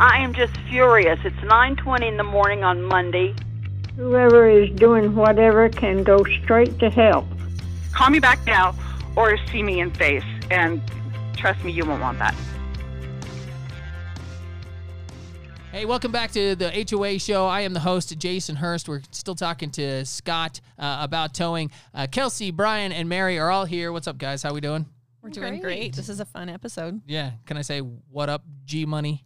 I am just furious. It's 9:20 in the morning on Monday. Whoever is doing whatever can go straight to hell. Call me back now or see me in face. And trust me, you won't want that. Hey, welcome back to the HOA show. I am the host, Jason Hurst. We're still talking to Scott uh, about towing. Uh, Kelsey, Brian, and Mary are all here. What's up, guys? How we doing? We're doing great. This is a fun episode. Yeah. Can I say what up, G Money?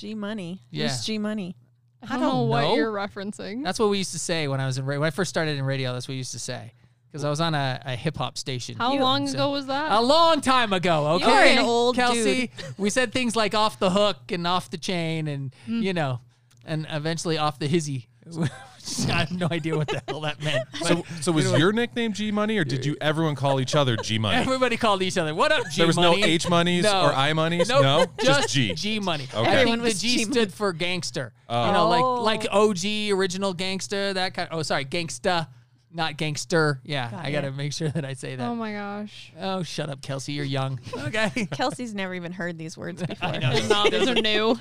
G Money. Yeah. Who's G Money? I don't know what know. you're referencing. That's what we used to say when I was in ra- when I first started in radio. That's what we used to say because I was on a, a hip hop station. How You- long so- ago was that? A long time ago, You are okay? an old Kelsey. We said things like off the hook and off the chain and Hmm. you know, and eventually off the hizzy. I have no idea what the hell that meant. So, so was your nickname G Money, or did you everyone call each other G Money? everybody called each other. What up, G money? There was no Money? H monies No. or I monies. Nope, no, just, just G. G money. Okay. I Everyone think the was G G stood for gangster. Oh. You know, Oh. like like OG, original gangster, that kind. oh, sorry, gangsta, not gangster. Yeah, Got I got to make sure that I say that. oh my gosh. Oh, shut up, Kelsey. You're young. Okay. Kelsey's never even heard these words before. know. It's not, these are new.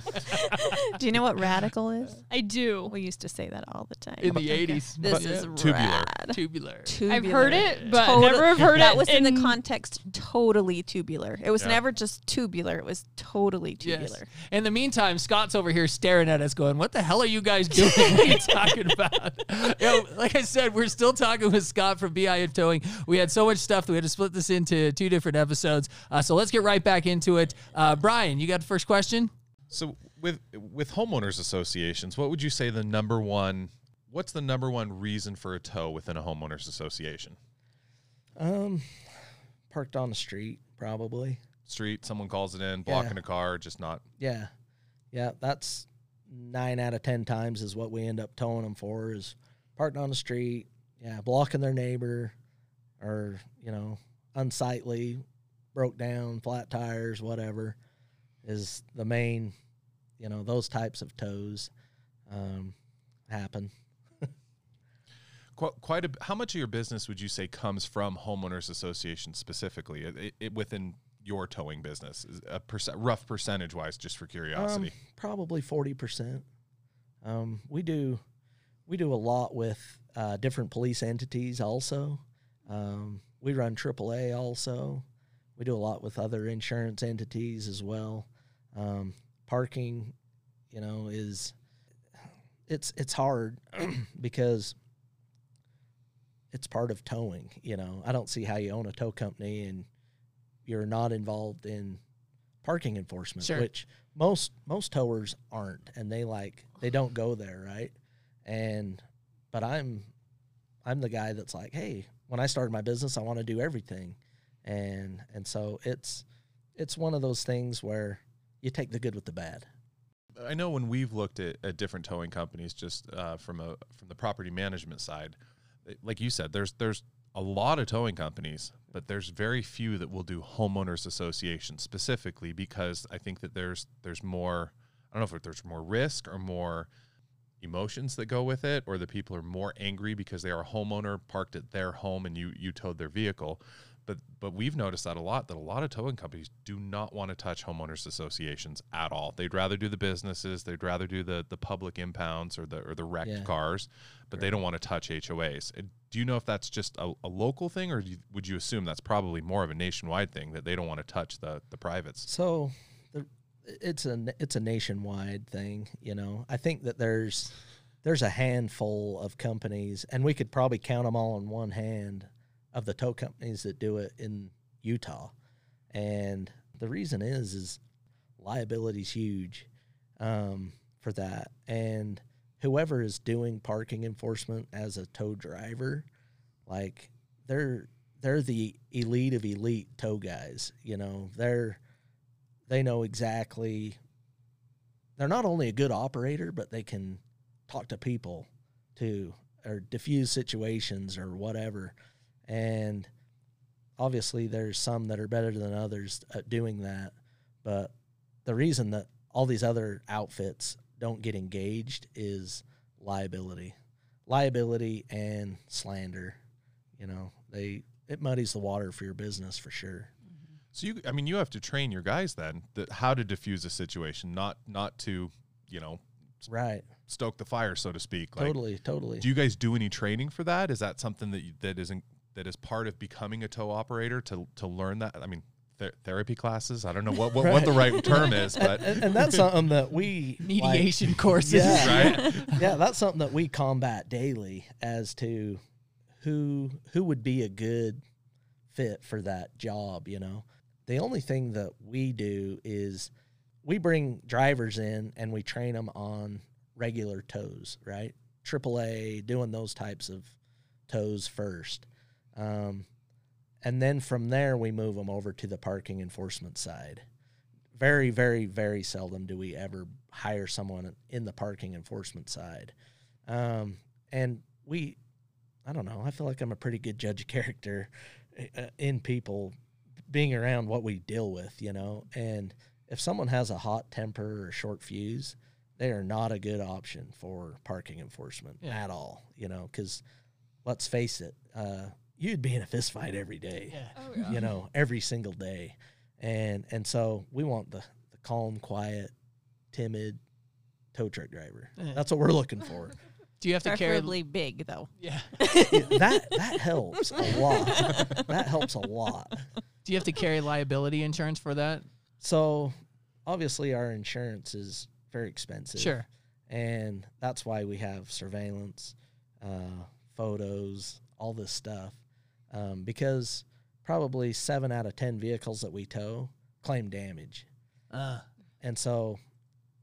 Do you know what radical is? I do. We used to say that all the time. In the 80s. This Yeah. is uh, Tubular. rad. tubular. I've heard it, but Total- never have heard that it. was in, the context totally tubular. It was Yeah. never just tubular. It was totally Yes. tubular. In the meantime, Scott's over here staring at us, going, "What the hell are you guys doing? what are you talking about?" you know, like I said, we're still talking with Scott from Beehive Towing. We had so much stuff that we had to split this into two different episodes. Uh, so let's get right back into it. Uh, Brian, you got the first question? So with with homeowners associations, what would you say the number one? What's the number one reason for a tow within a homeowners association? Um, parked on the street, probably. Street, someone calls it in, blocking a car, just not. Yeah, yeah. That's nine out of ten times is what we end up towing them for is parked on the street. Yeah, blocking their neighbor, or you know, unsightly, broke down, flat tires, whatever, is the main. You know, those types of tows um, happen. Qu- quite a. How much of your business would you say comes from homeowners associations specifically, it, it, it- within your towing business? A percent, rough percentage wise, just for curiosity. Um, probably forty percent. Um, we do we do a lot with uh, different police entities. Also, um, we run AAA. Also, we do a lot with other insurance entities as well. Um, parking, you know, is it's it's hard because it's part of towing. You know, I don't see how you own a tow company and you're not involved in parking enforcement, Sure. which most most towers aren't, and they like they don't go there, right? And but I'm I'm the guy that's like, hey, when I started my business, I want to do everything, and and so it's it's one of those things where you take the good with the bad. I know when we've looked at, at different towing companies, just uh, from a from the property management side, like you said, there's there's a lot of towing companies, but there's very few that will do homeowners associations specifically because I think that there's there's more. I don't know if there's more risk or more emotions that go with it, or the people are more angry because they are a homeowner parked at their home and you you towed their vehicle. But but we've noticed that a lot that a lot of towing companies do not want to touch homeowners associations at all. They'd rather do the businesses, they'd rather do the the public impounds or the or the wrecked Yeah. cars, but they don't want to touch HOAs. Do you know if that's just a, a local thing, or you, would you assume that's probably more of a nationwide thing that they don't want to touch the the privates? So it's a it's a nationwide thing, you know. I think that there's there's a handful of companies, and we could probably count them all on one hand of the tow companies that do it in Utah. And the reason is is liability's huge um, for that, and whoever is doing parking enforcement as a tow driver, like they're they're the elite of elite tow guys. You know, they're they know exactly they're not only a good operator but they can talk to people too or diffuse situations or whatever. And obviously there's some that are better than others at doing that. But the reason that all these other outfits don't get engaged is liability. Liability and slander you know they it muddies the water for your business for sure So you, I mean, you have to train your guys then that how to diffuse a situation, not not to you know, Right. stoke the fire, so to speak. Like, totally. Totally. Do you guys do any training for that? Is that something that you, that isn't that is part of becoming a tow operator to to learn that? I mean, th- therapy classes. I don't know what what, what the right term is, but and, and that's something that we like- Mediation courses. Yeah. right. yeah, that's something that we combat daily as to who who would be a good fit for that job, you know. The only thing that we do is we bring drivers in and we train them on regular tows, right? AAA, doing those types of tows first. Um, and then from there, we move them over to the parking enforcement side. Very, very, very seldom do we ever hire someone in the parking enforcement side. Um, and we, I don't know, I feel like I'm a pretty good judge of character uh, in people being around what we deal with, you know. And if someone has a hot temper or short fuse, they are not a good option for parking enforcement Yeah. at all, you know, because let's face it, uh, you'd be in a fist fight every day Yeah. Oh, yeah. you know, every single day. And and so we want the, the calm, quiet, timid tow truck driver. Yeah. That's what we're looking for. Do you have to carry? Preferably big though. Yeah. Yeah, that that helps a lot. That helps a lot. Do you have to carry liability insurance for that? So obviously our insurance is very expensive. Sure. And that's why we have surveillance, uh, photos, all this stuff. Um, because probably seven out of ten vehicles that we tow claim damage. Uh, and so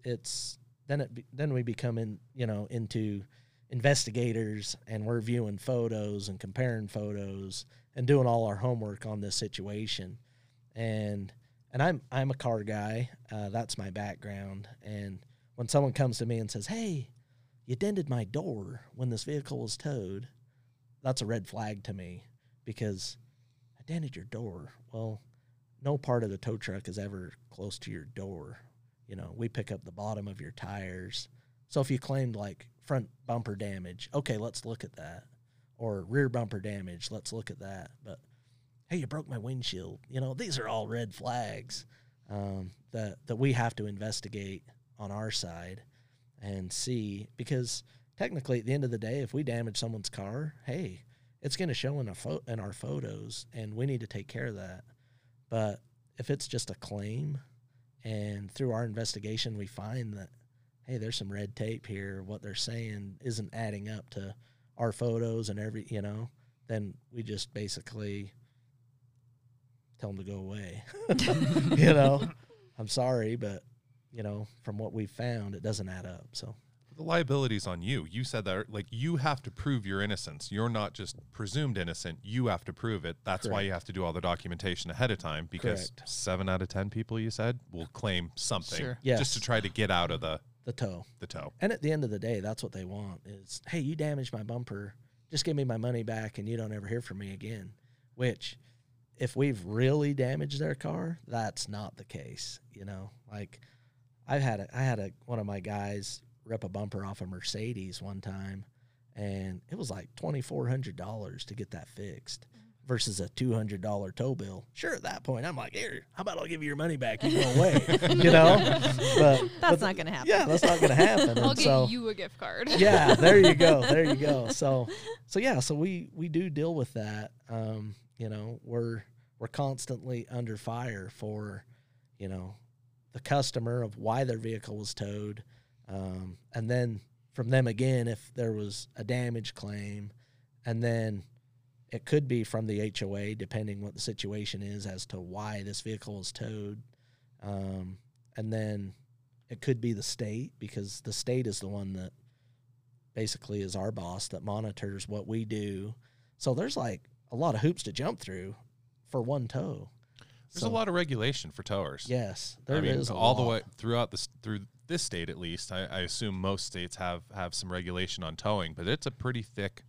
it's then it be, then we become in you know into investigators and we're viewing photos and comparing photos and doing all our homework on this situation and and I'm I'm a car guy uh, that's my background and when someone comes to me and says hey you dented my door when this vehicle was towed that's a red flag to me because I dented your door well no part of the tow truck is ever close to your door. You know, we pick up the bottom of your tires. So if you claimed like front bumper damage, okay, let's look at that. Or rear bumper damage, let's look at that. But hey, you broke my windshield. You know, these are all red flags um, that that we have to investigate on our side and see because technically at the end of the day, if we damage someone's car, hey, it's going to show in, a pho- in our photos, and we need to take care of that. But if it's just a claim, and through our investigation we find that, hey, there's some red tape here, what they're saying isn't adding up to our photos and every, you know, then we just basically tell them to go away. you know, I'm sorry, but you know, from what we've found, it doesn't add up. So The liability's on you. You said that like you have to prove your innocence. You're not just presumed innocent. You have to prove it. That's why you have to do all the documentation ahead of time because Correct. seven out of ten people you said will claim something Sure. Yes. just to try to get out of the the toe. the tow. And at the end of the day, that's what they want is, hey, you damaged my bumper. Just give me my money back and you don't ever hear from me again. Which, if we've really damaged their car, that's not the case. You know, like I've had a, I had a one of my guys rip a bumper off a Mercedes one time, and it was like twenty four hundred dollars to get that fixed. Versus a two hundred dollar tow bill. Sure, at that point, I'm like, here, how about I'll give you your money back? You go away, you know. But That's but not going to happen. yeah, that's not going to happen. I'll and get so, you a gift card. yeah, there you go, there you go. So, so yeah, so we we do deal with that. Um, you know, we're we're constantly under fire for, you know, the customer of why their vehicle was towed, um, and then from them again if there was a damage claim, and then it could be from the HOA depending what the situation is as to why this vehicle is towed, um, and then it could be the state because the state is the one that basically is our boss that monitors what we do. So there's like a lot of hoops to jump through for one tow. There's So, a lot of regulation for towers. Yes, there I mean, is all the way throughout this through this state at least. I, I assume most states have have some regulation on towing, but it's a pretty thick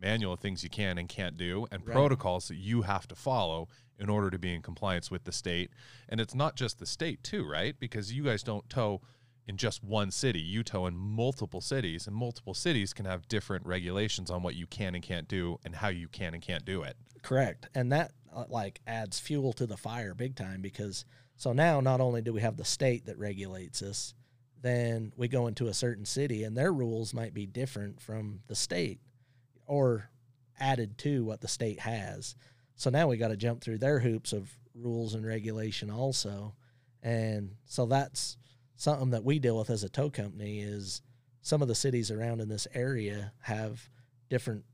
manual of things you can and can't do, and Right. protocols that you have to follow in order to be in compliance with the state. And it's not just the state too, right? Because you guys don't tow in just one city. You tow in multiple cities, and multiple cities can have different regulations on what you can and can't do, and how you can and can't do it. Correct. And that uh, like adds fuel to the fire big time because so now not only do we have the state that regulates us, then we go into a certain city and their rules might be different from the state or added to what the state has. So now we got to jump through their hoops of rules and regulation also. And so that's something that we deal with as a tow company is some of the cities around in this area have different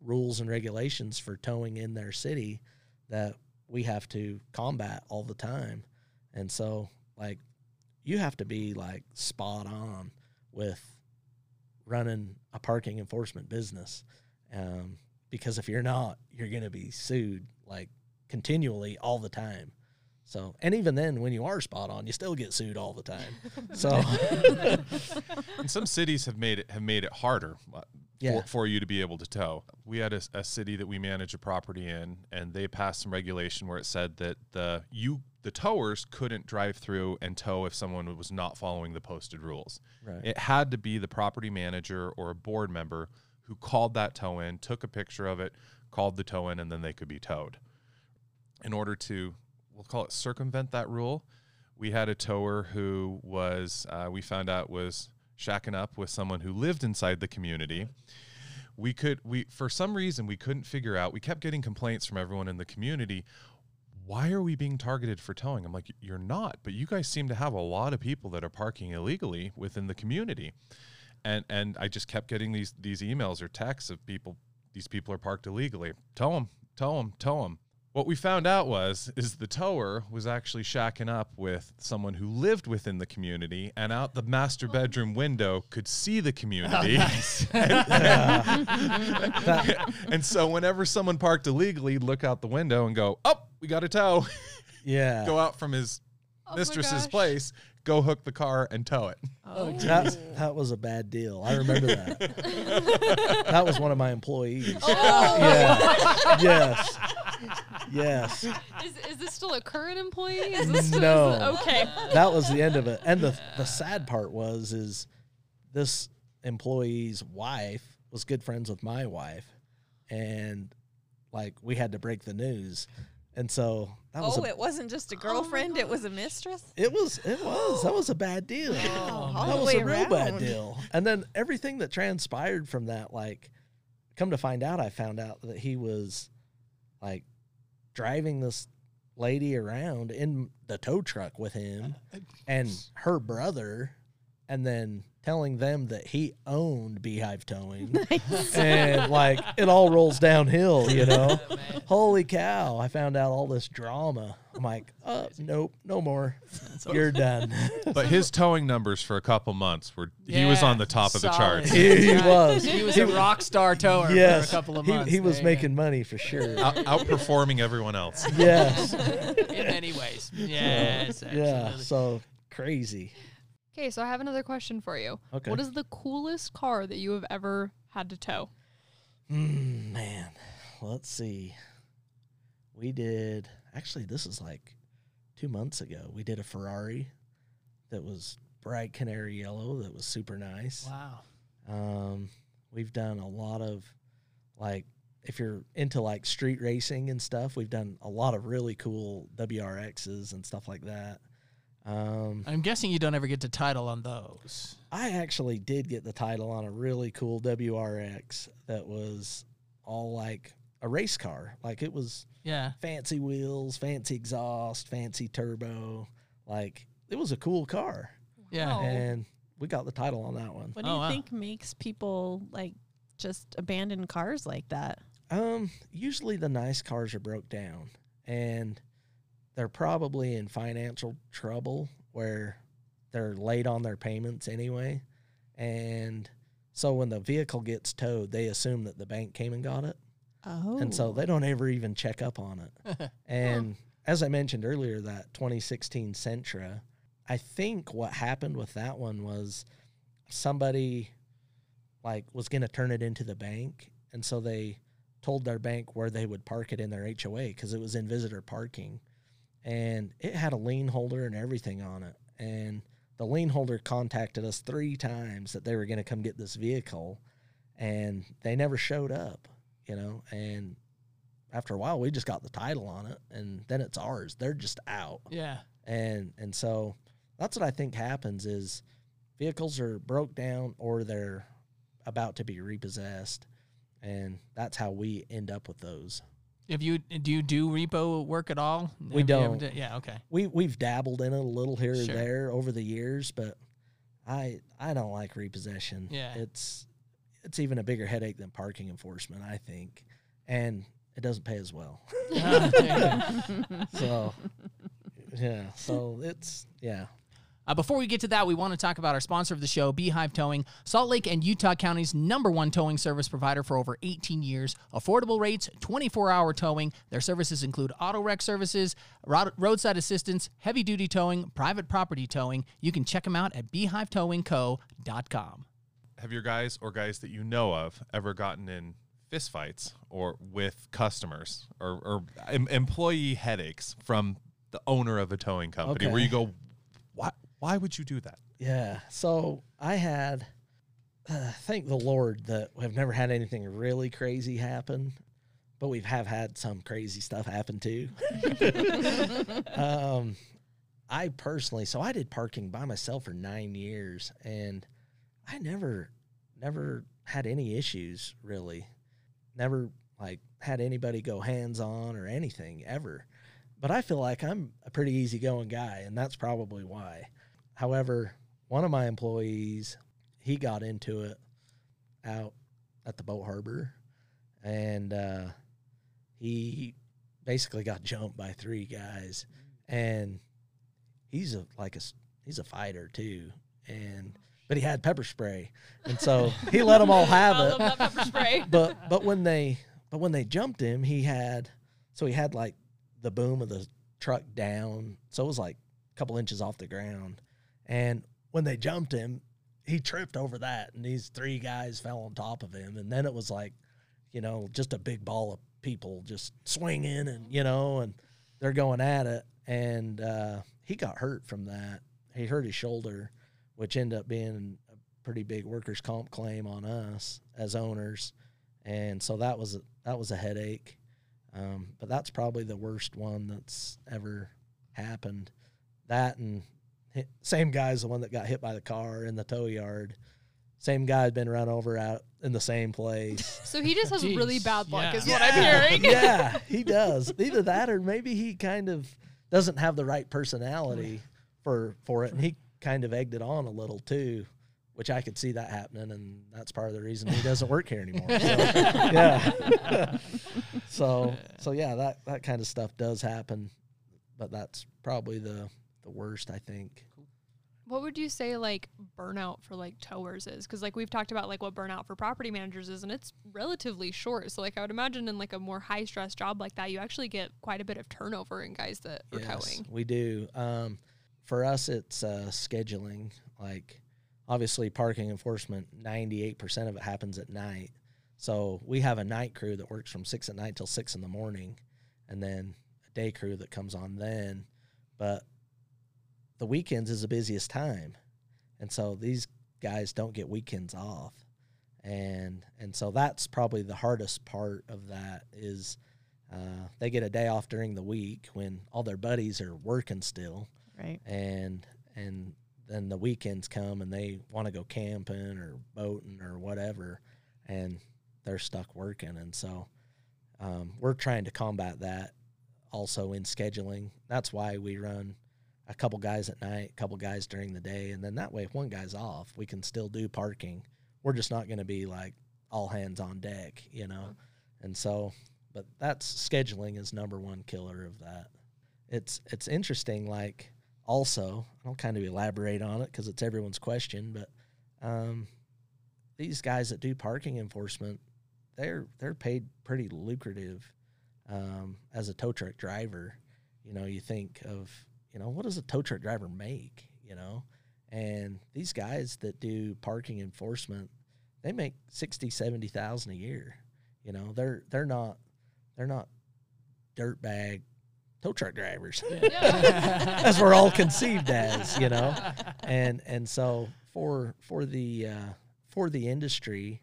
rules and regulations for towing in their city that we have to combat all the time. And so like you have to be like spot on with running a parking enforcement business. Um, because if you're not, you're going to be sued like continually all the time. So, and even then, when you are spot on, you still get sued all the time. So, and some cities have made it have made it harder uh, Yeah. for, for you to be able to tow. We had a city that we manage a property in, and they passed some regulation where it said that the you the towers couldn't drive through and tow if someone was not following the posted rules. Right. It had to be the property manager or a board member who called that tow in, took a picture of it, called the tow in, and then they could be towed. In order to, we'll call it circumvent that rule, we had a tower who was, uh, we found out was shacking up with someone who lived inside the community. We could, we for some reason we couldn't figure out. We kept getting complaints from everyone in the community. Why are we being targeted for towing? I'm like, you're not, but you guys seem to have a lot of people that are parking illegally within the community, and and I just kept getting these these emails or texts of people. These people are parked illegally. Tow them, tow them, tow them. What we found out was is the tower was actually shacking up with someone who lived within the community and out the master oh. bedroom window could see the oh, community. and, and so whenever someone parked illegally, look out the window and go, "Oh, we got a tow." yeah. go out from his Oh mistress's place, go hook the car and tow it. Oh, That, that was a bad deal. I remember that. that was one of my employees. Oh. Yeah. Yes. Yes. Is, is this still a current employee? Is this still, No. is it- okay. That was the end of it. And the the sad part was is this employee's wife was good friends with my wife and like we had to break the news. And so that was oh, a, it wasn't just a girlfriend; it was a mistress. it was it was that was a bad deal. all that was a real bad deal. And then everything that transpired from that, like, come to find out, I found out that he was like driving this lady around in the tow truck with him and her brother, and then telling them that he owned Beehive Towing. and like it all rolls downhill, you know. Holy cow! I found out all this drama. I'm like, uh, nope, no more. You're done. But his towing numbers for a couple months were he was on the top of the charts. He, he was. He was a rock star tower yes, for a couple of months. He, was There you making money for sure. Out, outperforming everyone else. yes. in many ways. Yes, Yeah. absolutely. So crazy. Okay, so I have another question for you. Okay. What is the coolest car that you have ever had to tow? Mm, man, let's see. We did actually. This is like two months ago. We did a Ferrari that was bright canary yellow. That was super nice. Wow. Um, we've done a lot of like if you're into like street racing and stuff, we've done a lot of really cool WRXs and stuff like that. Um, I'm guessing you don't ever get to title on those. I actually did get the title on a really cool WRX that was all like a race car. Like it was Yeah. fancy wheels, fancy exhaust, fancy turbo. Like it was a cool car. Yeah. Oh. And we got the title on that one. What do Oh, you wow. think makes people like just abandon cars like that? Um, usually the nice cars are broke down and they're probably in financial trouble where they're late on their payments anyway. And so when the vehicle gets towed, they assume that the bank came and got it. Oh, And so they oh. don't ever even check up on it. and as I mentioned earlier, that 2016 Sentra, I think what happened with that one was somebody like was going to turn it into the bank. And so they told their bank where they would park it in their HOA because it was in visitor parking. And it had a lien holder and everything on it. And the lien holder contacted us three times that they were going to come get this vehicle. And they never showed up, you know. And after a while, we just got the title on it. And then it's ours. They're just out Yeah. and and so that's what I think happens is vehicles are broke down or they're about to be repossessed, and that's how we end up with those. If you do you do repo work at all? We Have you ever don't. done- yeah. Okay. We we've dabbled in it a little here or Sure. there over the years, but I I don't like repossession. Yeah. it's it's even a bigger headache than parking enforcement, I think, and it doesn't pay as well. Ah, there you go. so yeah, so it's yeah. Uh, before we get to that, we want to talk about our sponsor of the show, Beehive Towing, Salt Lake and Utah County's number one towing service provider for over 18 years. Affordable rates, 24 hour towing. Their services include auto wreck services, roadside assistance, heavy duty towing, private property towing. You can check them out at beehivetowingco.com. Have your guys or guys that you know of ever gotten in fistfights or with customers or, or em- employee headaches from the owner of a towing company where you go, why, why would you do that? Yeah. So I had, uh, thank the Lord that we've never had anything really crazy happen, but we have had some crazy stuff happen too. um, I personally, so I did parking by myself for nine years, and I never, never had any issues really. Never like had anybody go hands on or anything ever. But I feel like I'm a pretty easygoing guy, and that's probably why. However, one of my employees, he got into it out at the boat harbor, and uh, he basically got jumped by three guys, and he's a like a he's a fighter too, and but he had pepper spray, and so he let them all have it pepper spray. but but when they but when they jumped him, he had so he had like the boom of the truck down, so it was like a couple inches off the ground. And when they jumped him, he tripped over that, and these three guys fell on top of him, and then it was like, you know, just a big ball of people just swinging, and you know, and they're going at it, and uh, he got hurt from that. He hurt his shoulder, which ended up being a pretty big workers' comp claim on us as owners and so that was a, that was a headache. Um, but that's probably the worst one that's ever happened. That and hit, same guy's the one that got hit by the car in the tow yard. Same guy had been run over out in the same place. So he just has really bad luck, yeah. is what I'm hearing. yeah, he does. Either that or maybe he kind of doesn't have the right personality for for it, and he kind of egged it on a little too, which I could see that happening, and that's part of the reason he doesn't work here anymore. So, yeah. so so yeah, that that kind of stuff does happen, but that's probably the the worst I think. What would you say like burnout for like towers is? Because like we've talked about like what burnout for property managers is, and it's relatively short. So like I would imagine in like a more high stress job like that, you actually get quite a bit of turnover in guys that are towing. We do. Um, for us, it's uh, scheduling. Like, obviously, parking enforcement, 98% of it happens at night. So we have a night crew that works from six at night till six in the morning, and then a day crew that comes on then. But the weekends is the busiest time, and so these guys don't get weekends off, and and so that's probably the hardest part of that is uh, they get a day off during the week when all their buddies are working still, Right. and and then the weekends come and they want to go camping or boating or whatever, and they're stuck working, and so um, we're trying to combat that also in scheduling. That's why we run a couple guys at night, a couple guys during the day, and then that way, if one guy's off, we can still do parking. We're just not going to be like all hands on deck, you know, and so but that's scheduling is number one killer of that. It's it's interesting. Like also, I'll kind of elaborate on it because it's everyone's question. But um, these guys that do parking enforcement, they're they're paid pretty lucrative um, as a tow truck driver. You know, you think of you know what does a tow truck driver make? You know, and these guys that do parking enforcement, they make sixty, seventy thousand a year. You know, they're they're not they're not dirtbag tow truck drivers as we're all conceived as you know and and so for for the uh for the industry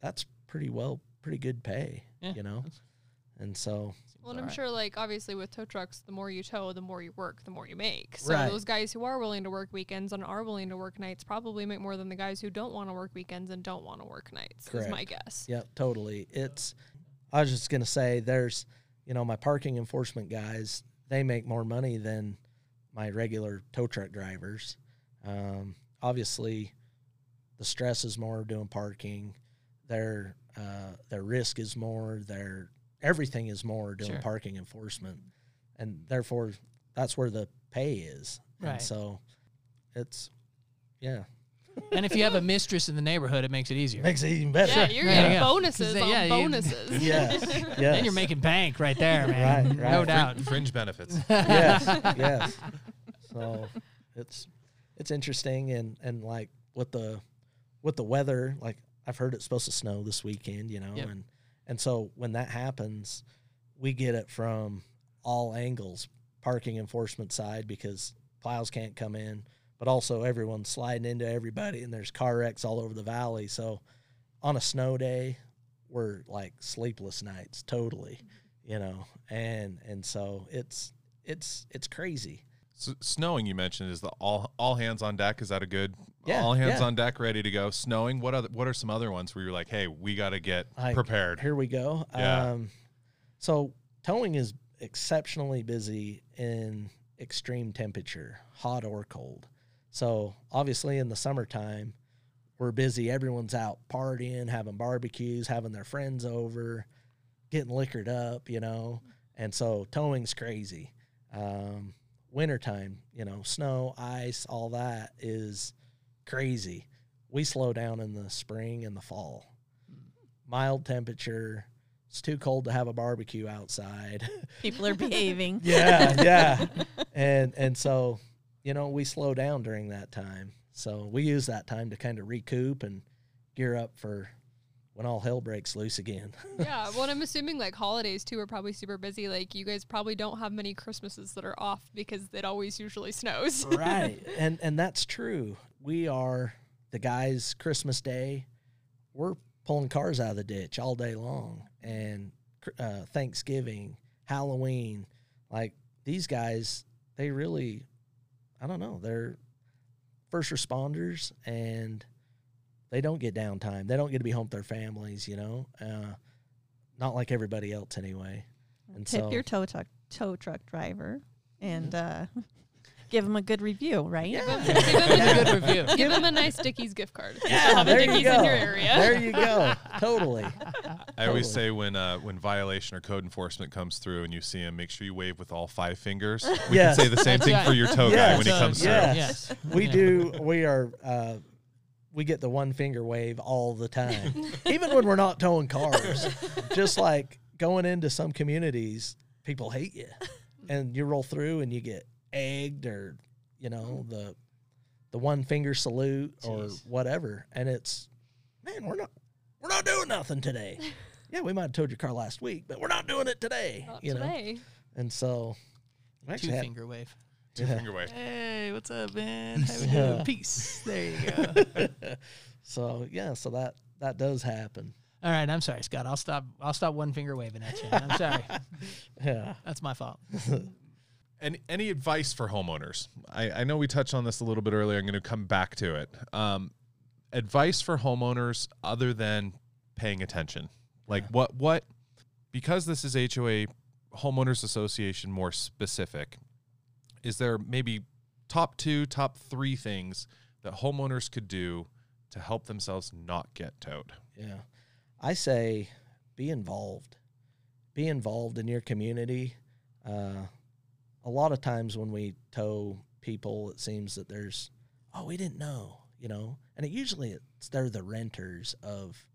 that's pretty well pretty good pay Yeah, you know And so, Well, and I'm alright. sure, like, obviously with tow trucks, the more you tow, the more you work, the more you make. So Right. those guys who are willing to work weekends and are willing to work nights probably make more than the guys who don't want to work weekends and don't want to work nights. Is my guess. yeah, totally. It's, I was just going to say, there's, you know, my parking enforcement guys, they make more money than my regular tow truck drivers. Um, obviously, the stress is more doing parking. Their uh, their risk is more. Their everything is more doing Sure. parking enforcement, and therefore that's where the pay is. Right. And so, it's yeah, and if you have a mistress in the neighborhood, it makes it easier. makes it even better. Yeah, you're There getting you go. bonuses 'Cause they- on yeah, you- bonuses. yes, yes. Then you're making bank right there, man. Right, No right. doubt. Fringe benefits. yes, yes. So it's it's interesting and and like with the with the weather, like I've heard it's supposed to snow this weekend, you know, Yep. and and so when that happens, we get it from all angles, parking enforcement side because plows can't come in, but also everyone's sliding into everybody and there's car wrecks all over the valley. So on a snow day, we're like sleepless nights totally, you know. And and so it's it's it's crazy. S snowing you mentioned is the all all hands on deck. Is that a good Yeah, all hands yeah. on deck, ready to go? Snowing. What other what are some other ones where you're like, hey, we got to get Like, prepared? Here we go. Yeah. Um, so towing is exceptionally busy in extreme temperature, hot or cold. So obviously in the summertime, we're busy. Everyone's out partying, having barbecues, having their friends over, getting liquored up, you know. And so towing's crazy. Um, wintertime, you know, snow, ice, all that is crazy. We slow down in the spring and the fall. Hmm. Mild temperature. It's too cold to have a barbecue outside. People are behaving. yeah, yeah. And and so, you know, we slow down during that time. So we use that time to kind of recoup and gear up for when all hell breaks loose again. yeah, well, I'm assuming like holidays too are probably super busy. Like you guys probably don't have many Christmases that are off because it always usually snows. right. And and that's true. We are the guys Christmas Day, we're pulling cars out of the ditch all day long and uh, Thanksgiving, Halloween, like these guys, they really I don't know, they're first responders and they don't get downtime. They don't get to be home with their families, you know. Uh, not like everybody else anyway. And Tip so your tow truck tow truck driver and uh, give him a good review, right? Give Give it a good review. Give them a nice Dickies gift card. Yeah, have a there you go. in your area. There you go. totally. I always Totally. say when uh, when violation or code enforcement comes through and you see him, make sure you wave with all five fingers. We Yes. can say the same thing That's for your tow guy Yes. when he comes yeah. through. Yes. We Yeah. do. We are. Uh, we get the one finger wave all the time, even when we're not towing cars. Just like going into some communities, people hate you, and you roll through and you get egged or you know the the one finger salute or Jeez. whatever, and it's man, we're not we're not doing nothing today. Yeah, we might have towed your car last week, but we're not doing it today. Not you know, today. and so Two actually had- finger wave. Two Yeah. finger wave. Hey, what's up, man? How we Yeah. doing? Peace. There you go. so yeah, so that that does happen. All right, I'm sorry, Scott. I'll stop. I'll stop one finger waving at you. I'm sorry. Yeah. That's my fault. Any any advice for homeowners? I, I know we touched on this a little bit earlier. I'm going to come back to it. Um, advice for homeowners other than paying attention. Like what what because this is HOA homeowners association more specific. Is there maybe top 2, top 3 things that homeowners could do to help themselves not get towed? Yeah. I say be involved. Be involved in your community. Uh, a lot of times when we tow people, it seems that there's, oh, we didn't know, you know, and it usually it's they're the renters of,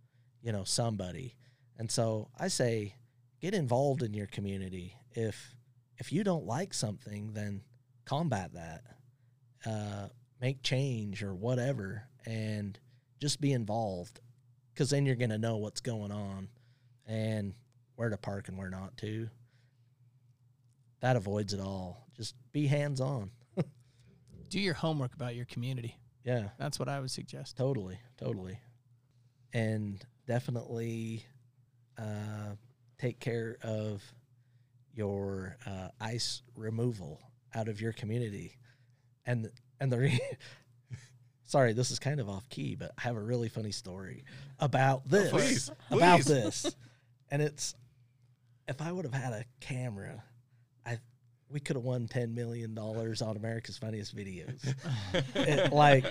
you know, somebody. And so I say get involved in your community. If if you don't like something, then combat that. Uh, make change or whatever, and just be involved because then you're going to know what's going on and where to park and where not to. That avoids it all. Just be hands on. Do your homework about your community. Yeah, That's what I would suggest. totally, totally. And definitely uh, take care of your uh, ice removal out of your community, and and the re- sorry, this is kind of off key, but I have a really funny story about this please, about please. this, and it's if I would have had a camera, I we could have won ten million dollars on America's Funniest Videos. it, like,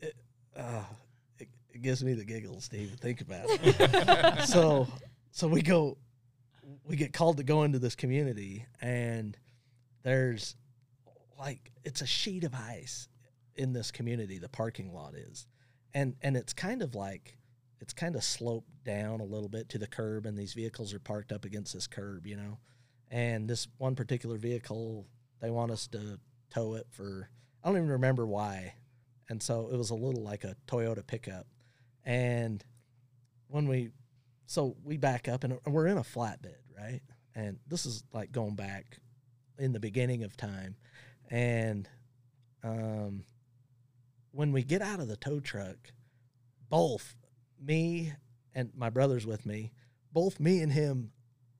it, uh, it, it gives me the giggles to even think about it. so, so we go, we get called to go into this community, and there's like it's a sheet of ice in this community. The parking lot is, and and it's kind of like it's kind of sloped down a little bit to the curb, and these vehicles are parked up against this curb, you know. And this one particular vehicle, they want us to tow it for I don't even remember why. And so it was a little like a Toyota pickup. And when we so we back up and we're in a flatbed, right? And this is like going back in the beginning of time. And um when we get out of the tow truck, both me and my brother's with me, both me and him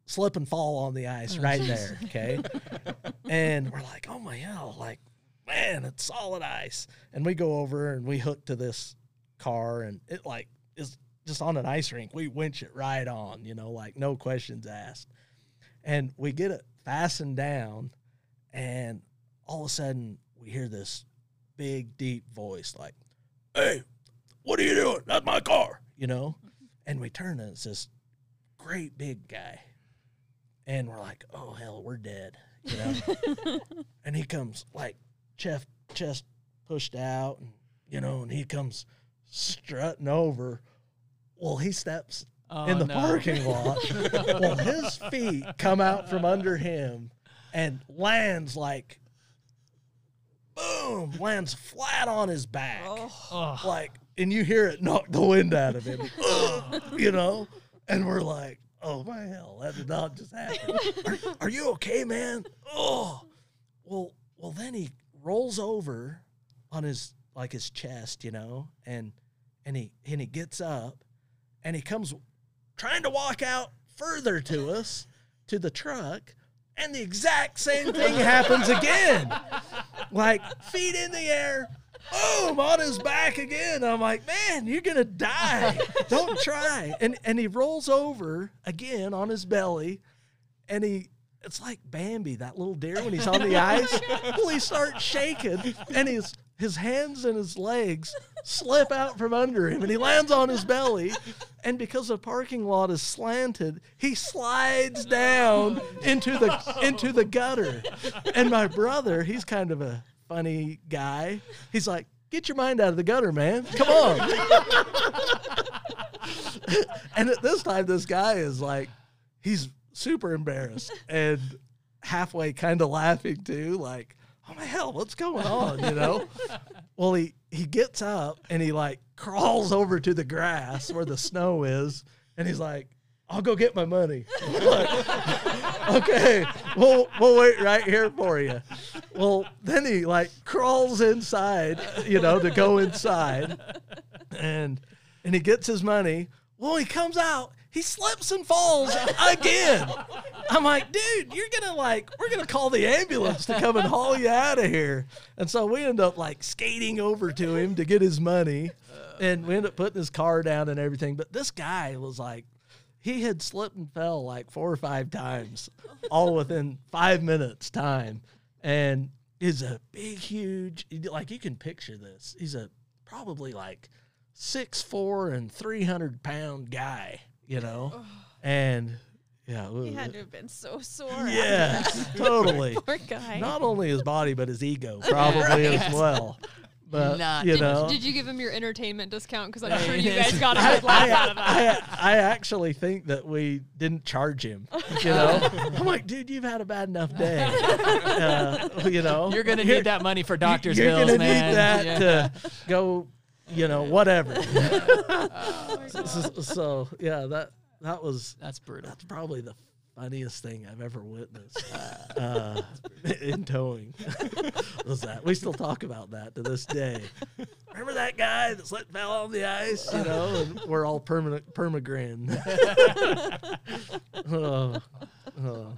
slip and fall on the ice Oh, right jeez. there. Okay. and we're like, oh my hell, like, man, it's solid ice. And we go over and we hook to this car and it like is just on an ice rink. We winch it right on, you know, like no questions asked. And we get it fastened down and all of a sudden we hear this big deep voice like, Hey, what are you doing? That's my car, you know? Mm-hmm. And we turn and it's this great big guy. And we're like, oh hell, we're dead, you know? and he comes like chest chest pushed out and you know, and he comes strutting over. Well, he steps Oh, in the no. parking lot. well, his feet come out from under him and lands like boom, lands flat on his back. Oh. Like, and you hear it knock the wind out of him, you know? And we're like, oh my hell, that did not just happen. Are, are you okay, man? Oh, well, well, then he rolls over on his like his chest, you know, and and he and he gets up and he comes trying to walk out further to us to the truck and the exact same thing happens again. Like feet in the air. Boom on his back again. I'm like man you're gonna die. Don't try. And and he rolls over again on his belly and he it's like Bambi, that little deer when he's on the ice. Well, he starts shaking, and his his hands and his legs slip out from under him, and he lands on his belly. And because the parking lot is slanted, he slides down into the into the gutter. And my brother, he's kind of a funny guy. He's like, "Get your mind out of the gutter, man! Come on!" and at this time, this guy is like, he's super embarrassed and halfway kind of laughing too, like, oh my hell, what's going on? You know? well, he he gets up and he like crawls over to the grass where the snow is, and he's like, I'll go get my money. Like, okay, we'll we'll wait right here for you. Well, then he like crawls inside, you know, to go inside, and and he gets his money. Well, he comes out, he slips and falls again. I'm like, dude, you're gonna like, we're gonna call the ambulance to come and haul you out of here. And so we end up like skating over to him to get his money, and we end up putting his car down and everything. But this guy was like, he had slipped and fell like four or five times, all within five minutes time, and is a big, huge, like you can picture this. He's a probably like six four and three hundred pound guy, you know, and yeah, He had to have been so sore. after yeah, totally. Poor guy. Not only his body, but his ego probably as well. But Not you Did, know, did you give him your entertainment discount? Because I'm sure you guys got a I, good laugh out of I, that. I, I actually think that we didn't charge him. You know, I'm like, dude, you've had a bad enough day. Uh, you know, You're gonna You're- need that money for doctor's you're bills, gonna man. need that Yeah. to go, you know, whatever. so, so, yeah, that that was That's brutal. that's probably the funniest thing I've ever witnessed uh, in towing was that. We still talk about that to this day. Remember that guy that slipped fell on the ice, you know, and we're all permanent permagrin. oh, oh.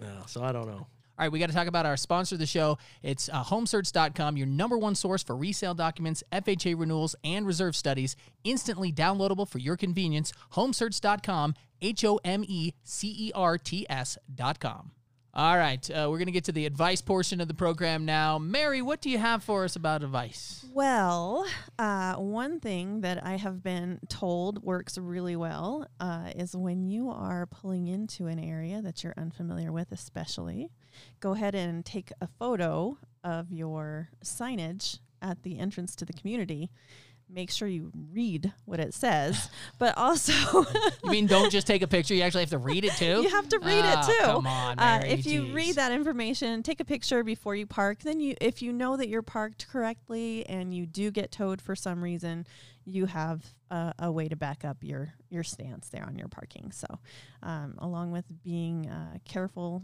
Yeah, so I don't know. All right, we got to talk about our sponsor of the show. It's uh, homecerts.com, your number one source for resale documents, FHA renewals, and reserve studies, instantly downloadable for your convenience. Homecerts.com, H O M E C E R T S.com. All right, uh, we're going to get to the advice portion of the program now. Mary, what do you have for us about advice? Well, uh, one thing that I have been told works really well uh, is when you are pulling into an area that you're unfamiliar with, especially, go ahead and take a photo of your signage at the entrance to the community. Make sure you read what it says, but also You mean don't just take a picture, you actually have to read it too? you have to read Ah, it too. Come on, Uh, Mary, if you read that information, take a picture before you park. Then you, if you know that you're parked correctly and you do get towed for some reason, you have a, a way to back up your your stance there on your parking. So, um, along with being uh, careful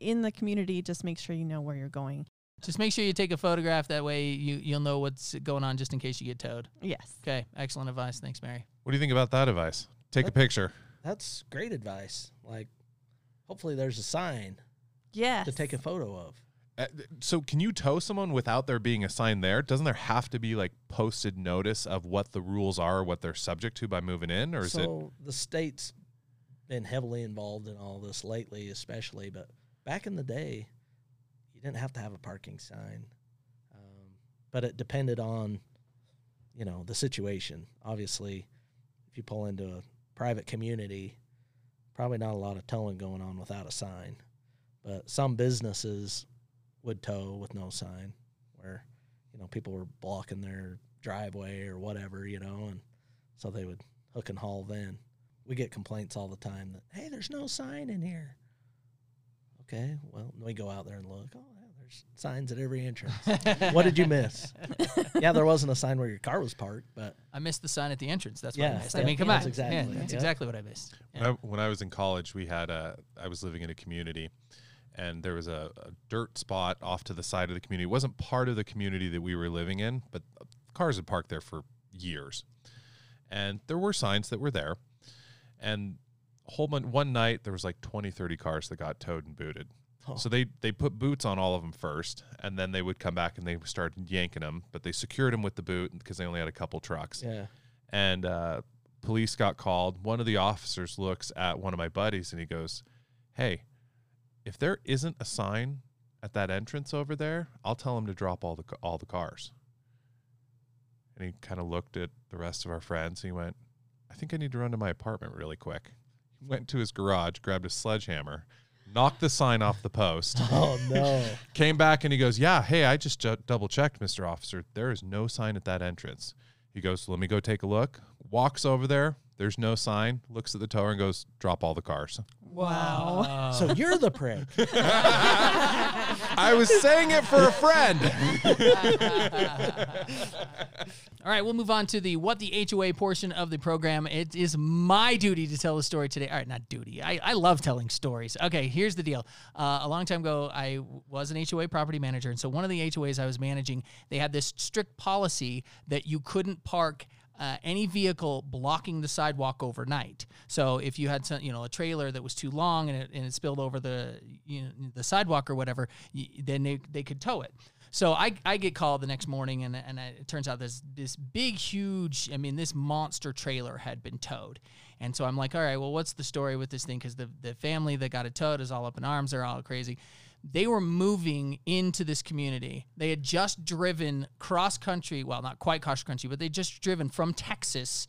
in the community, just make sure you know where you're going. Just make sure you take a photograph. That way you, you'll know what's going on just in case you get towed. Yes. Okay, excellent advice. Thanks, Mary. What do you think about that advice? Take a picture. That's great advice. Like, hopefully, there's a sign Yes. to take a photo of. Uh, th- so can you tow someone without there being a sign there? Doesn't there have to be like posted notice of what the rules are, what they're subject to by moving in, or is it? so the state's been heavily involved in all this lately, especially. But back in the day, you didn't have to have a parking sign, um, but it depended on, you know, the situation. Obviously, if you pull into a private community, probably not a lot of towing going on without a sign. But some businesses would tow with no sign, where you know people were blocking their driveway or whatever, you know, and so they would hook and haul then. We get complaints all the time that, hey, there's no sign in here. Okay, well, we go out there and look. Oh, yeah, there's signs at every entrance. what did you miss? yeah, there wasn't a sign where your car was parked, but I missed the sign at the entrance. That's what I Yeah, missed. I mean, come that's on. exactly Yeah, that's Yeah. exactly what I missed. When, I, when I was in college, we had a. I was living in a community, and there was a, a dirt spot off to the side of the community. It wasn't part of the community that we were living in, but cars had parked there for years, and there were signs that were there. And a whole one night there was like 20, 30 cars that got towed and booted. Oh. So they they put boots on all of them first, and then they would come back and they started yanking them, but they secured them with the boot because they only had a couple trucks yeah. and uh, police got called. One of the officers looks at one of my buddies and he goes, "Hey, if there isn't a sign at that entrance over there, I'll tell him to drop all the all the cars." And he kind of looked at the rest of our friends. And he went, "I think I need to run to my apartment really quick." He went to his garage, grabbed a sledgehammer, knocked the sign off the post. Oh no. Came back and he goes, "Yeah, hey, I just uh, ju- double checked, Mister Officer. There is no sign at that entrance." He goes, "Let me go take a look." Walks over there. There's no sign. Looks at the tower and goes, "Drop all the cars." Wow. so you're the prick. I was saying it for a friend. All right, we'll move on to the what the HOA portion of the program. It is my duty to tell a story today. All right, not duty. I, I love telling stories. Okay, here's the deal. Uh, a long time ago, I was an HOA property manager, and so one of the HOAs I was managing, they had this strict policy that you couldn't park. Uh, any vehicle blocking the sidewalk overnight. So if you had some, you know, a trailer that was too long and it, and it spilled over the, you know, the sidewalk or whatever, then they, they could tow it. So I, I get called the next morning, and, and it turns out this this big, huge, I mean, this monster trailer had been towed. And so I'm like, all right, well, what's the story with this thing? Because the, the family that got it towed is all up in arms. They're all crazy. They were moving into this community. They had just driven cross country, well, not quite cross country, but they just driven from Texas.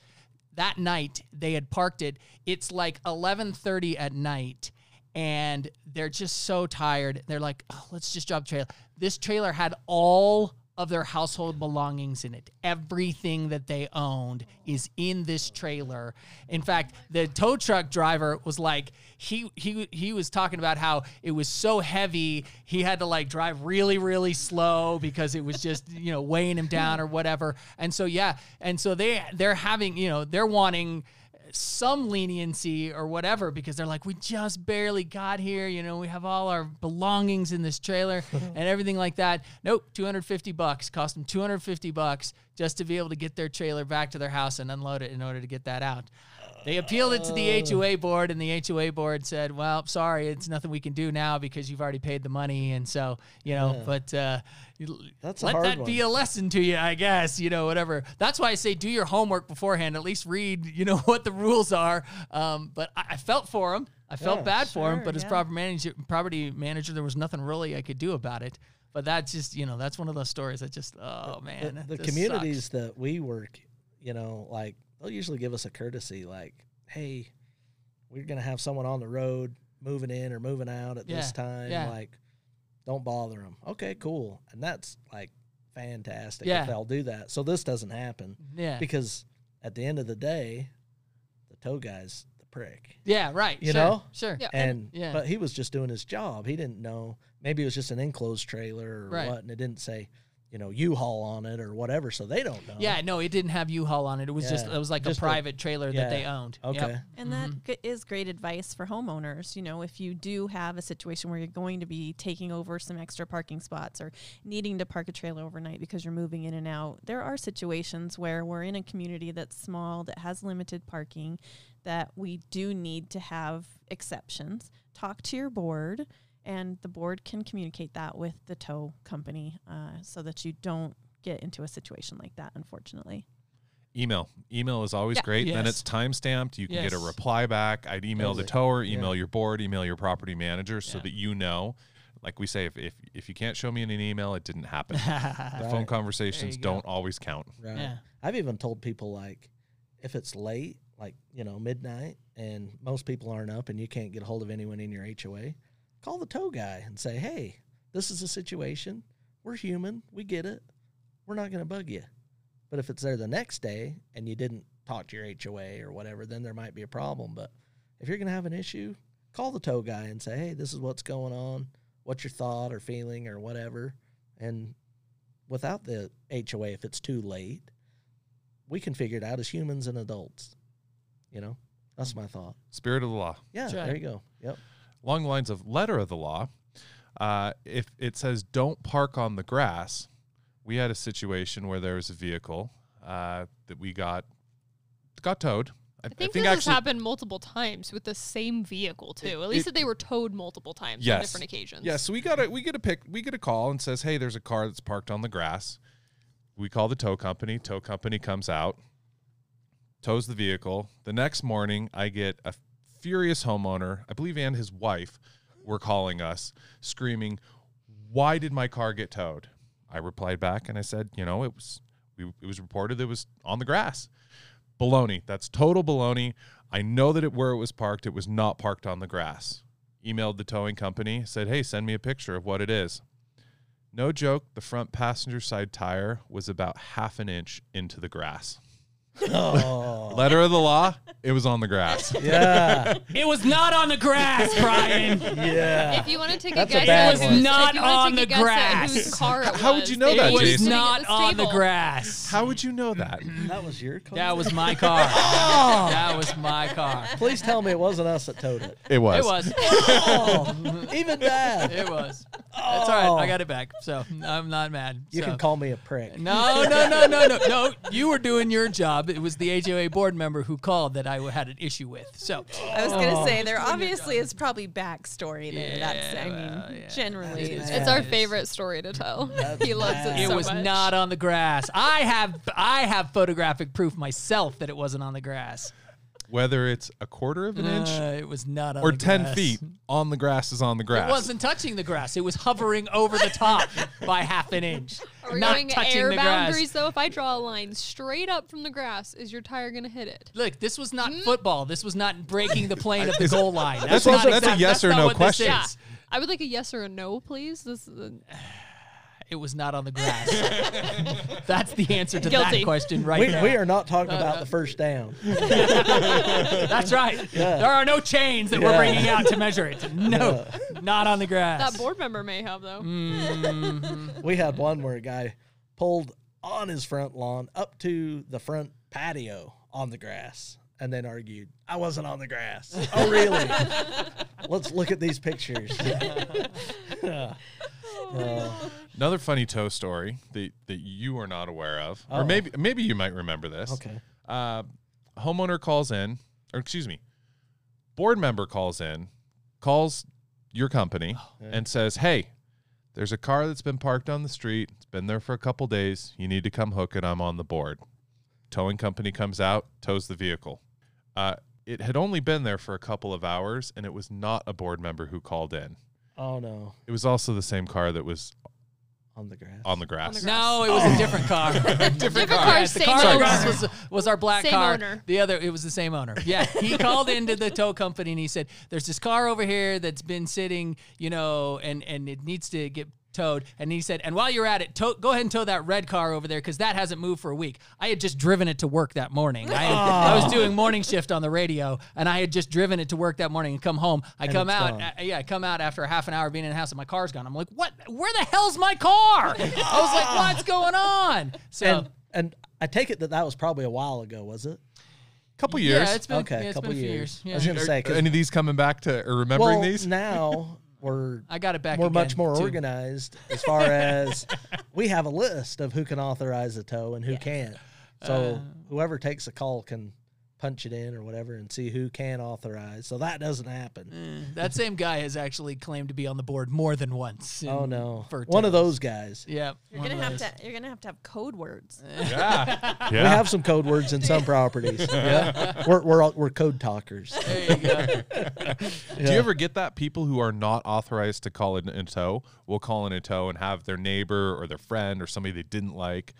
That night they had parked it. It's like 11:30 at night and they're just so tired. They're like oh, let's just drop the trailer. This trailer had all of their household belongings in it. Everything that they owned is in this trailer. In fact the tow truck driver was like he he he was talking about how it was so heavy he had to like drive really really slow because it was just you know weighing him down or whatever. And so yeah and so they they're having you know they're wanting some leniency or whatever because they're like, we just barely got here. You know, we have all our belongings in this trailer and everything like that. Nope, 250 bucks. Cost them 250 bucks just to be able to get their trailer back to their house and unload it in order to get that out. They appealed it to the HOA board, and the HOA board said, "Well, sorry, it's nothing we can do now because you've already paid the money." And so, you know, Yeah. but uh, That's let that be a lesson to you, I guess. You know, whatever. That's why I say do your homework beforehand. At least read, you know, what the rules are. Um, but I, I felt for him. I felt Yeah, bad for him. sure, But as property manager, property manager, there was nothing really I could do about it. But that's just, you know, that's one of those stories that just, oh man, the, the communities sucks. that we work, you know, like they'll usually give us a courtesy, like, "Hey, we're gonna have someone on the road moving in or moving out at this time. yeah. Like, don't bother them." Okay, cool, and that's like fantastic Yeah. if they'll do that. So this doesn't happen Yeah. because at the end of the day, the tow guy's the prick. Yeah, right. You sure, know? Sure. Yeah. And Yeah. but he was just doing his job. He didn't know. Maybe it was just an enclosed trailer or Right. what, and it didn't say, you know, U-Haul on it or whatever. So they don't know. Yeah, no, it didn't have U-Haul on it. It was just it was like just a a- private trailer that they yeah, owned. Okay. Yep. And that mm-hmm. g- is great advice for homeowners. You know, if you do have a situation where you're going to be taking over some extra parking spots or needing to park a trailer overnight because you're moving in and out, there are situations where we're in a community that's small, that has limited parking, that we do need to have exceptions. Talk to your board, and the board can communicate that with the tow company uh, so that you don't get into a situation like that, unfortunately. Email. Email is always Yeah. great. Then it's time stamped. You can get a reply back. I'd email the Totally. tower, Yeah. email your board, email your property manager so Yeah. that you know. Like we say, if, if if you can't show me in an email, it didn't happen. The Right. phone conversations don't always count. Right. Yeah. I've even told people like, if it's late, like you know midnight, and most people aren't up, and you can't get a hold of anyone in your HOA, call the tow guy and say, "Hey, this is a situation. We're human. We get it. We're not going to bug you." But if it's there the next day and you didn't talk to your HOA or whatever, then there might be a problem. But if you're going to have an issue, call the tow guy and say, "Hey, this is what's going on. What's your thought or feeling or whatever?" And without the HOA, if it's too late, we can figure it out as humans and adults. You know, that's my thought. Spirit of the law. Yeah, That's right. there you go. Yep. Along the lines of letter of the law, uh, if it says don't park on the grass, we had a situation where there was a vehicle uh, that we got got towed. I, I think, this has happened multiple times with the same vehicle too. At least it- that they were towed multiple times on Yes. different occasions. Yeah, so we got a we get a pick we get a call and says, "Hey, there's a car that's parked on the grass." We call the tow company. Tow company comes out, tows the vehicle. The next morning, I get a furious homeowner, I believe, and his wife were calling us, screaming, "Why did my car get towed?" I replied back and I said, "You know, it was we, it was reported it was on the grass." Baloney. That's total baloney. I know that it where it was parked, it was not parked on the grass. Emailed the towing company, said, "Hey, send me a picture of what it is." No joke, the front passenger side tire was about half an inch into the grass. Oh, Letter of the law, it was on the grass. yeah, It was not on the grass, Brian. yeah. If you want to take That's a a guess, bad at one. whose- It was not if you wanna on take a the guess at grass. whose car it How would was, you know they that, were it was Jason? sitting at not the on the stable. grass. How would you know that? that was your car. That was my car. Oh. that was my car. Please tell me it wasn't us that towed it. It was. It was. Oh, even that. It was. That's all right. I got it back. So I'm not mad. You So- can call me a prick. No, no, no, no, no, no. You were doing your job. It was the HOA board member who called that I had an issue with. So I was gonna Oh. say there obviously is probably backstory there. That's I Yeah, mean, well, yeah. generally it's It's our favorite story to tell. That's he loves bad. it. it so was much. not on the grass. I have I have photographic proof myself that it wasn't on the grass. Whether it's a quarter of an inch Uh, it was not on or the 10 grass. feet, on the grass is on the grass. It wasn't touching the grass. It was hovering over the top by half an inch. Are we not going touching air the grass. boundaries though? If I draw a line straight up from the grass, is your tire gonna hit it? Look, this was not football. This was not breaking the plane of the goal line. That's not a- that's a exact- yes or not no what this question. Yeah. is. I would like a yes or a no, please. This is a, It was not on the grass. That's the answer to Guilty. that question right we, there. we are not talking about the first down. That's right. Yeah. There are no chains that we're Yeah. bringing out to measure it. No, not on the grass. that board member may have though. Mm. We had one where a guy pulled on his front lawn up to the front patio on the grass. And then argued, I wasn't on the grass. oh, really? Let's look at these pictures. Uh, Another funny tow story that, that you are not aware of, or Oh. maybe maybe you might remember this. okay. Uh, homeowner calls in, or excuse me, board member calls in, calls your company and says, "Hey, there's a car that's been parked on the street. It's been there for a couple days. You need to come hook it. I'm on the board." Towing company comes out, tows the vehicle. Uh, it had only been there for a couple of hours, and it was not a board member who called in. Oh, no. It was also the same car that was On the grass. on the grass. grass. No, it was a different car. different, Different car. car, Yeah, the same car on the owner. grass was, was our black Same car. owner. The other, it was the same owner. Yeah, he called into the tow company and he said, "There's this car over here that's been sitting, you know, and and it needs to get." Towed, and he said, and while you're at it, tow, go ahead and tow that red car over there because that hasn't moved for a week. I had just driven it to work that morning. I, had, I was doing morning shift on the radio, and I had just driven it to work that morning and come home. I And come out, gone. uh, yeah, I come out after a half an hour being in the house, and my car's gone. I'm like, what? Where the hell's my car? I was like, what's going on? So And, and I take it that that was probably a while ago, was it? couple years. Yeah, it's been, okay, yeah, a it's couple been a few years. years. I was going to say, 'cause- Any of these coming back to or remembering well, these? now we're I got it back. we're much more too. organized as far as we have a list of who can authorize a tow and who can't. So Uh. whoever takes a call can punch it in or whatever and see who can authorize. So that doesn't happen. Eh, That same guy has actually claimed to be on the board more than once. oh no, for one of those guys. Yeah, You're gonna have those. to. You're gonna have to have code words. yeah. We have some code words in some properties. Yeah, we're we're all- we're code talkers. There you go. Do you ever get that people who are not authorized to call in a tow will call in a tow and have their neighbor or their friend or somebody they didn't like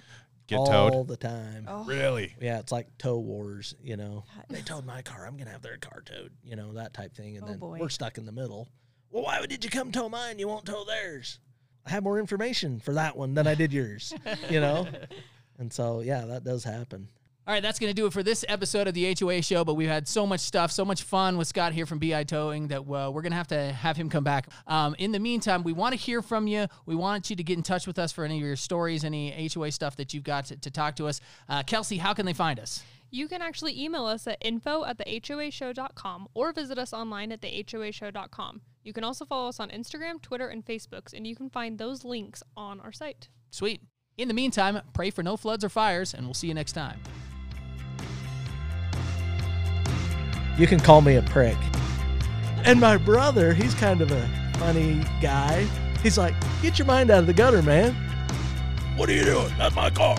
get all towed? the time. Oh. Really? Yeah, it's like tow wars, you know. They towed my car, I'm gonna have their car towed, you know, that type thing. And Oh, then boy. we're stuck in the middle. Well, why did you come tow mine? You won't tow theirs. I have more information for that one than I did yours, you know? And so yeah, that does happen. All right, that's going to do it for this episode of the HOA show. But we've had so much stuff, so much fun with Scott here from Beehive Towing that uh, we're going to have to have him come back. Um, in the meantime, we want to hear from you. We want you to get in touch with us for any of your stories, any HOA stuff that you've got to, to talk to us. Uh, Kelsey, how can they find us? You can actually email us at info at thehoashow.com or visit us online at thehoashow.com. You can also follow us on Instagram, Twitter, and Facebook, and you can find those links on our site. Sweet. In the meantime, pray for no floods or fires, and we'll see you next time. You can call me a prick. And my brother, he's kind of a funny guy. He's like, get your mind out of the gutter, man. What are you doing? That's my car.